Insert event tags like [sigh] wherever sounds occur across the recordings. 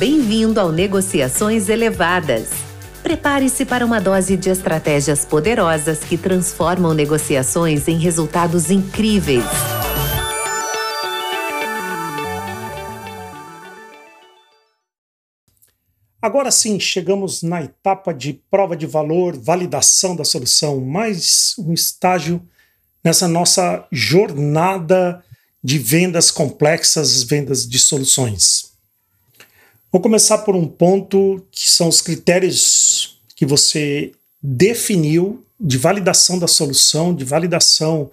Bem-vindo ao Negociações Elevadas. Prepare-se para uma dose de estratégias poderosas que transformam negociações em resultados incríveis. Agora sim, chegamos na etapa de prova de valor, validação da solução, mais um estágio nessa nossa jornada de vendas complexas, vendas de soluções. Vou começar por um ponto que são os critérios que você definiu de validação da solução, de validação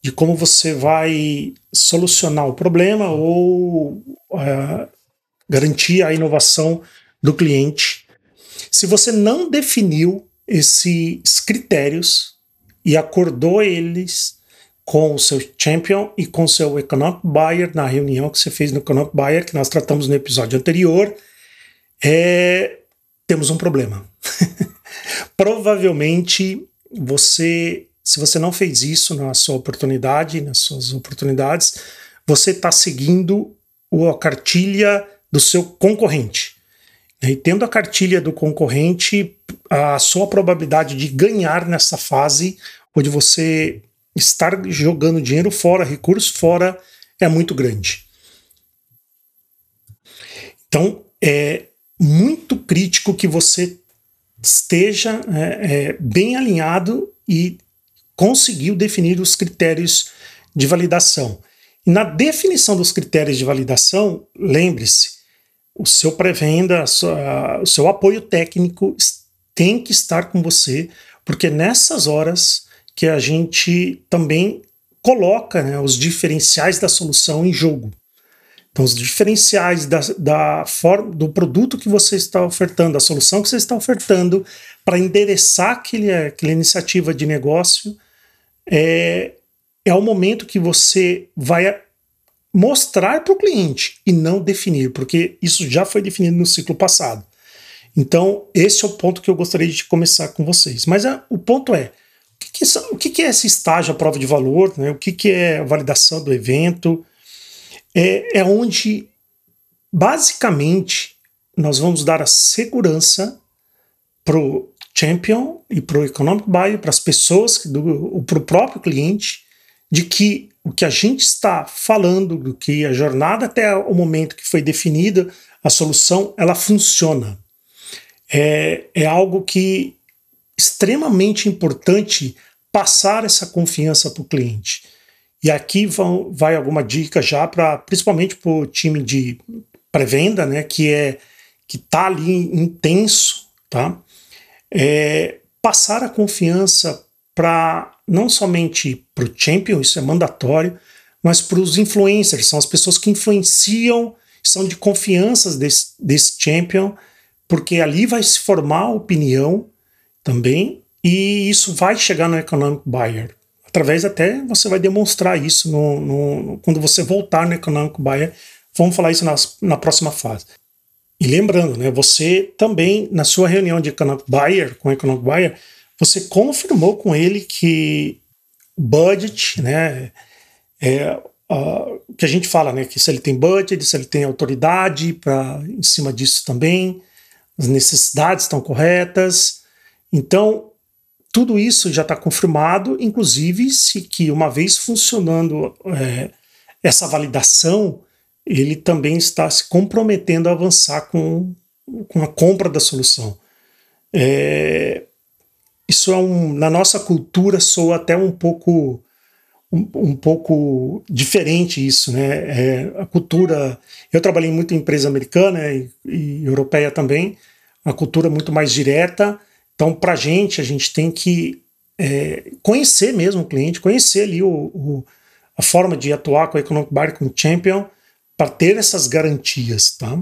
de como você vai solucionar o problema ou uh, garantir a inovação do cliente. Se você não definiu esses critérios e acordou eles com o seu champion e com o seu economic buyer na reunião que você fez no economic buyer, que nós tratamos no episódio anterior, é, temos um problema. [laughs] Provavelmente você, se você não fez isso na sua oportunidade, nas suas oportunidades, você está seguindo a cartilha do seu concorrente. E tendo a cartilha do concorrente, a sua probabilidade de ganhar nessa fase, onde você estar jogando dinheiro fora, recursos fora, é muito grande. Então, é muito crítico que você esteja é, é, bem alinhado e conseguiu definir os critérios de validação. E na definição dos critérios de validação, lembre-se, o seu pré-venda, o seu apoio técnico tem que estar com você, porque nessas horas que a gente também coloca né, os diferenciais da solução em jogo. Então, os diferenciais da, da forma, do produto que você está ofertando, a solução que você está ofertando, para endereçar aquele, aquela iniciativa de negócio, é, é o momento que você vai mostrar para o cliente e não definir, porque isso já foi definido no ciclo passado. Então, esse é o ponto que eu gostaria de começar com vocês. Mas a, o ponto é: que são, o que, que, é esse estágio, a prova de valor, né? o que, que é a validação do evento? É, é onde, basicamente, nós vamos dar a segurança para o champion e para o economic buyer, para as pessoas, para o próprio cliente, de que o que a gente está falando, do que a jornada até o momento que foi definida, a solução, ela funciona. É, é algo que extremamente importante passar essa confiança para o cliente. E aqui vão, vai alguma dica já para principalmente para o time de pré-venda, né, que é que está ali intenso, tá? É, passar a confiança para não somente para o champion, isso é mandatório, mas para os influencers, são as pessoas que influenciam, são de confiança desse, desse champion, porque ali vai se formar a opinião também e isso vai chegar no economic buyer. Através até você vai demonstrar isso no, no quando você voltar no economic buyer. Vamos falar isso nas, na próxima fase. E lembrando, né, você também, na sua reunião de economic buyer, com o economic buyer, você confirmou com ele que budget, né, é, uh, que a gente fala, né, que se ele tem budget, se ele tem autoridade para em cima disso também, as necessidades estão corretas. Então, tudo isso já está confirmado, inclusive se que uma vez funcionando é, essa validação, ele também está se comprometendo a avançar com, com a compra da solução. É, isso é um, na nossa cultura soa até um pouco um, um pouco diferente isso, né? É, a cultura, eu trabalhei muito em empresa americana e, e europeia também, a cultura muito mais direta então, para a gente, a gente tem que é, conhecer mesmo o cliente, conhecer ali o, o, a forma de atuar com o Economic o Champion, para ter essas garantias, tá?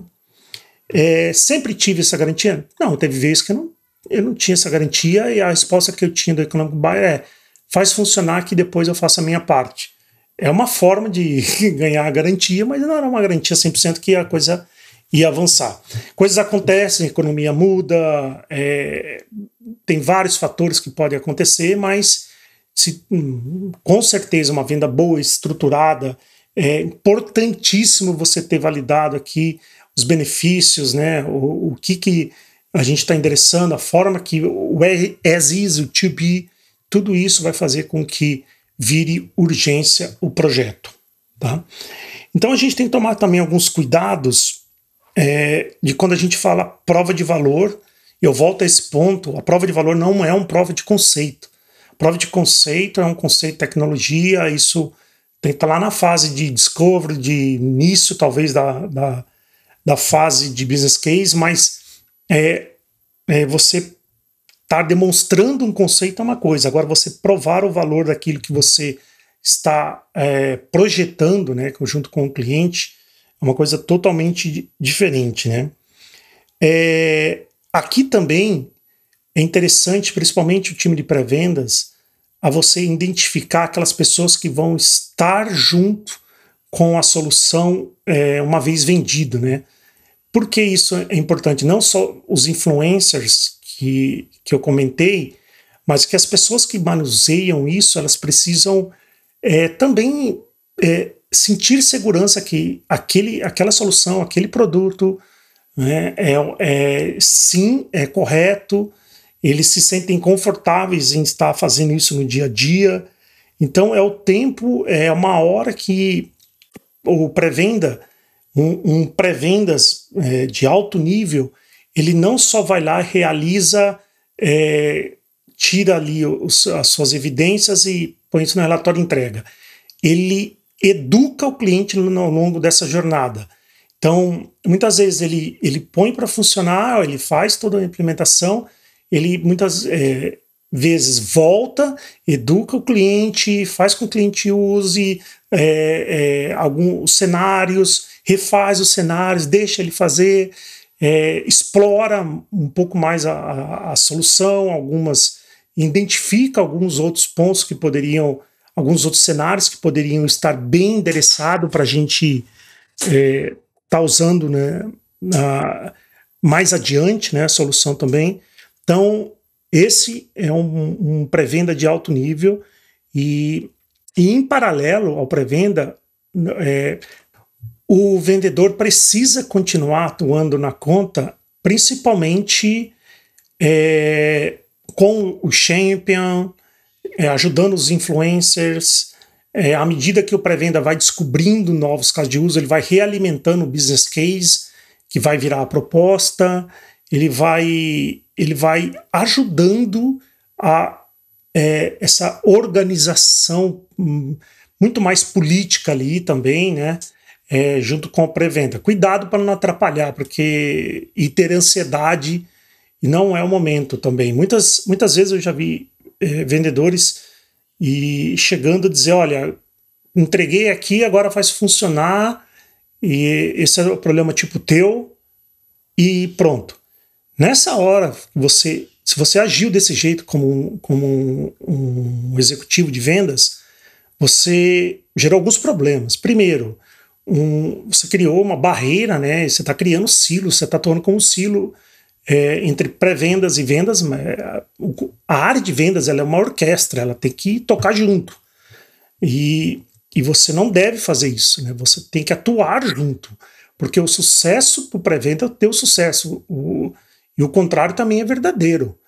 É, sempre tive essa garantia? Não, teve vezes que eu não, eu não tinha essa garantia e a resposta que eu tinha do Economic Buyer é faz funcionar que depois eu faço a minha parte. É uma forma de [laughs] ganhar a garantia, mas não era uma garantia 100% que a coisa e avançar. Coisas acontecem, a economia muda, é, tem vários fatores que podem acontecer, mas se, hum, com certeza uma venda boa, estruturada, é importantíssimo você ter validado aqui os benefícios, né? O, o que, que a gente está endereçando, a forma que o as is, o to be, tudo isso vai fazer com que vire urgência o projeto. Tá? Então a gente tem que tomar também alguns cuidados é, de quando a gente fala prova de valor. Eu volto a esse ponto: a prova de valor não é uma prova de conceito. Prova de conceito é um conceito de tecnologia, isso tem que estar lá na fase de discovery, de início talvez da, da, da fase de business case, mas é, é você estar tá demonstrando um conceito é uma coisa, agora você provar o valor daquilo que você está é, projetando, né, junto com o cliente, é uma coisa totalmente diferente, né? É, aqui também é interessante, principalmente o time de pré-vendas, a você identificar aquelas pessoas que vão estar junto com a solução é, uma vez vendido, né? Por que isso é importante? Não só os influencers que, que eu comentei, mas que as pessoas que manuseiam isso, elas precisam é, também é, sentir segurança que aquele, aquela solução, aquele produto, né, é, é, sim, é correto, eles se sentem confortáveis em estar fazendo isso no dia a dia. Então é o tempo, é uma hora que o pré-venda, um, um pré-vendas é, de alto nível, ele não só vai lá realiza, é, tira ali os, as suas evidências e põe isso no relatório e entrega. Ele educa o cliente ao longo dessa jornada. Então, muitas vezes ele, ele põe para funcionar, ele faz toda a implementação, ele muitas é, vezes volta, educa o cliente, faz com que o cliente use é, é, alguns cenários, refaz os cenários, deixa ele fazer, é, explora um pouco mais a, a, a, solução, algumas identifica alguns outros pontos que poderiam, alguns outros cenários que poderiam estar bem endereçados para a gente estar é, tá usando né, na, mais adiante né, a solução também. Então, esse é um, um pré-venda de alto nível e, e, em paralelo ao pré-venda, é, o vendedor precisa continuar atuando na conta, principalmente é, com o champion, é, ajudando os influencers. É, à medida que o pré-venda vai descobrindo novos casos de uso, ele vai realimentando o business case, que vai virar a proposta, ele vai, ele vai ajudando a é, essa organização hum, muito mais política ali também, né? É, junto com a pré-venda. Cuidado para não atrapalhar, porque e ter ansiedade não é o momento também. Muitas, muitas vezes eu já vi é, vendedores e chegando a dizer, olha, entreguei aqui, agora faz funcionar e esse é o problema tipo teu e pronto. Nessa hora, você, se você agiu desse jeito como, como um, um executivo de vendas, você gerou alguns problemas. Primeiro, um, você criou uma barreira, né? Você está criando silos, você está tornando como um silo é, entre pré-vendas e vendas. A área de vendas ela é uma orquestra, ela tem que tocar junto. E, e você não deve fazer isso, né? Você tem que atuar junto, porque o sucesso do pré-venda é o teu sucesso. O, e o contrário também é verdadeiro.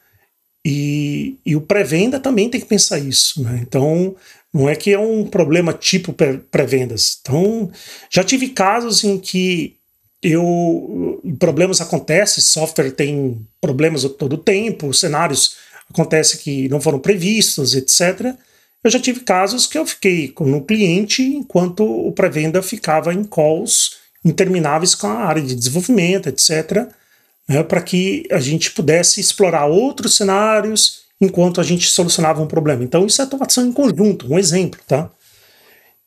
E, e o pré-venda também tem que pensar isso. Né? Então, não é que é um problema tipo pré-vendas. Então, já tive casos em que eu problemas acontecem, software tem problemas todo o tempo, cenários acontece que não foram previstos, etc. Eu já tive casos que eu fiquei no cliente enquanto o pré-venda ficava em calls intermináveis com a área de desenvolvimento, etc né, para que a gente pudesse explorar outros cenários enquanto a gente solucionava um problema. Então, isso é atuação em conjunto, um exemplo, tá?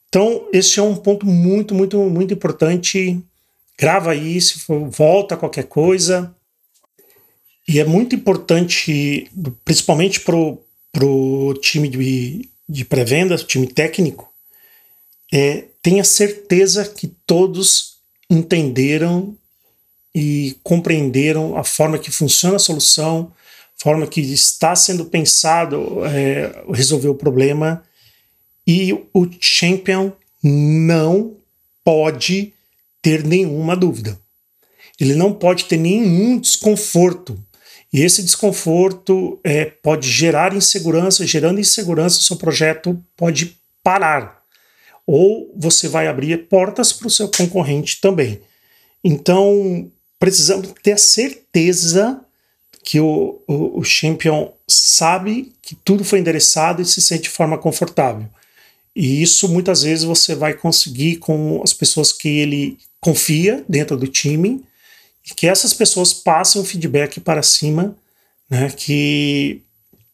Então, esse é um ponto muito, muito, muito importante. Grava for, volta qualquer coisa. E é muito importante, principalmente para o time de, de pré-venda, time técnico, é, tenha certeza que todos entenderam e compreenderam a forma que funciona a solução, forma que está sendo pensado é, resolver o problema. E o champion não pode ter nenhuma dúvida. ele não pode ter nenhum desconforto. E esse desconforto é, pode gerar insegurança, gerando insegurança, seu projeto pode parar. Ou você vai abrir portas para o seu concorrente também. Então, precisamos ter a certeza que o, o, o champion sabe que tudo foi endereçado e se sente de forma confortável. E isso muitas vezes você vai conseguir com as pessoas que ele confia dentro do time e que essas pessoas passem o feedback para cima, né, que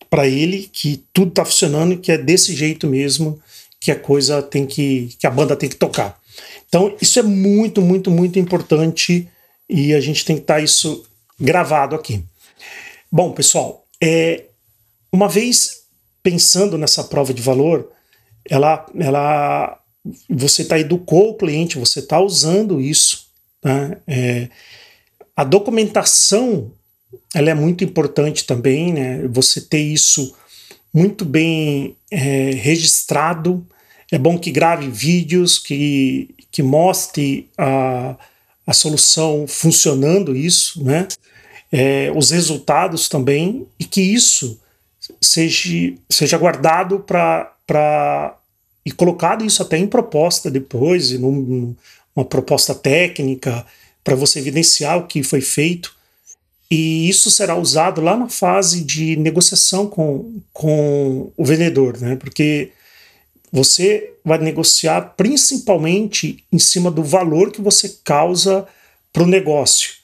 para ele que tudo está funcionando e que é desse jeito mesmo que a coisa tem que que a banda tem que tocar. Então isso é muito muito muito importante e a gente tem que estar tá isso gravado aqui. Bom, pessoal, é, uma vez pensando nessa prova de valor, ela, ela você tá educou o cliente, você está usando isso. Né? É, a documentação ela é muito importante também, né? Você ter isso muito bem é, registrado. É bom que grave vídeos, que, que mostre a, a solução funcionando isso, né? É, os resultados também, e que isso seja, seja guardado para e colocado isso até em proposta depois, num, uma proposta técnica, para você evidenciar o que foi feito. E isso será usado lá na fase de negociação com, com o vendedor, né? porque você vai negociar principalmente em cima do valor que você causa para o negócio.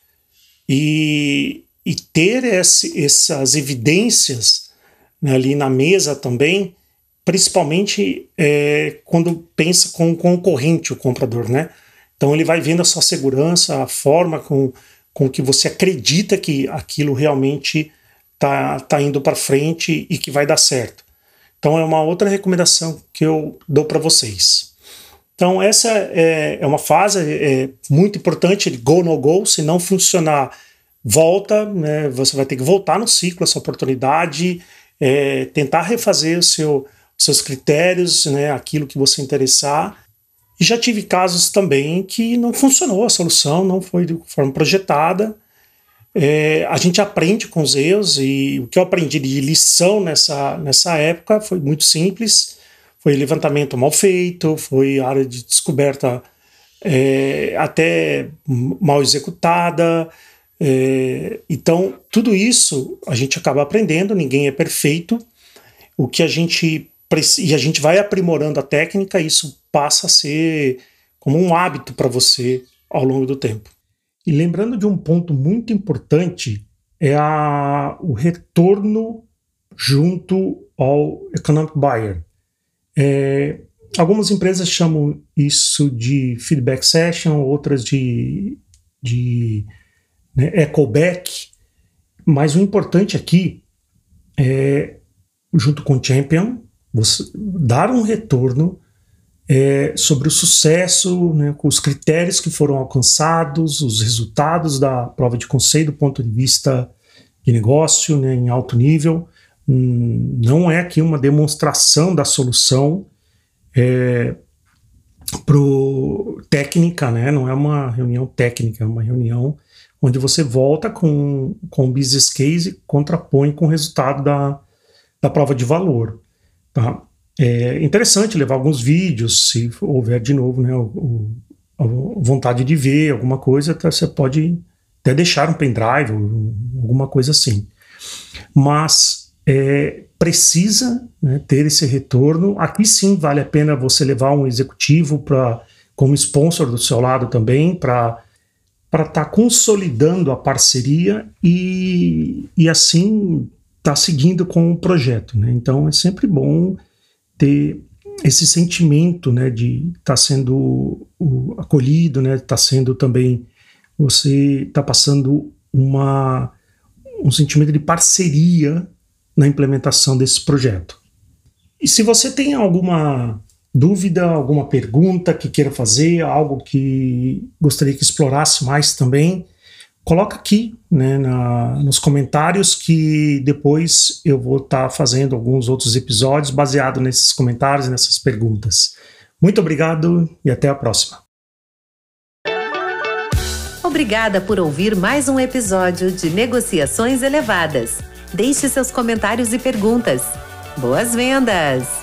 E, e ter esse, essas evidências né, ali na mesa também principalmente é, quando pensa com o concorrente, o comprador, né? Então ele vai vendo a sua segurança, a forma com, com que você acredita que aquilo realmente tá, tá indo para frente e que vai dar certo. Então é uma outra recomendação que eu dou para vocês. Então essa é, é uma fase é, muito importante, go no go, se não funcionar, volta, né? Você vai ter que voltar no ciclo, essa oportunidade, é, tentar refazer o seu seus critérios, né, aquilo que você interessar. E já tive casos também que não funcionou a solução, não foi de forma projetada. É, a gente aprende com os erros e o que eu aprendi de lição nessa, nessa época foi muito simples. Foi levantamento mal feito, foi área de descoberta é, até mal executada. É, então, tudo isso a gente acaba aprendendo, ninguém é perfeito. O que a gente e a gente vai aprimorando a técnica, isso passa a ser como um hábito para você ao longo do tempo. E lembrando de um ponto muito importante é a, o retorno junto ao economic buyer. É, algumas empresas chamam isso de feedback session, outras de, de né, echo back, mas o importante aqui é, junto com o champion, você dar um retorno é, sobre o sucesso, né, os critérios que foram alcançados, os resultados da prova de conceito do ponto de vista de negócio, né, em alto nível. Hum, não é aqui uma demonstração da solução é, pro técnica, né, não é uma reunião técnica, é uma reunião onde você volta com, com o business case e contrapõe com o resultado da, da prova de valor. Tá? É interessante levar alguns vídeos, se houver de novo né, o, a vontade de ver alguma coisa, tá, você pode até deixar um pendrive, alguma coisa assim. Mas é, precisa né, ter esse retorno. Aqui sim vale a pena você levar um executivo para como sponsor do seu lado também, para estar tá consolidando a parceria e, e assim está seguindo com o projeto. Né? Então é sempre bom ter esse sentimento né, de estar tá sendo acolhido, né, está sendo também você está passando uma, um sentimento de parceria na implementação desse projeto. E se você tem alguma dúvida, alguma pergunta que queira fazer, algo que gostaria que explorasse mais também, coloca aqui né, na, nos comentários que depois eu vou estar tá fazendo alguns outros episódios baseado nesses comentários, nessas perguntas. Muito obrigado e até a próxima. Obrigada por ouvir mais um episódio de Negociações Elevadas. Deixe seus comentários e perguntas. Boas vendas!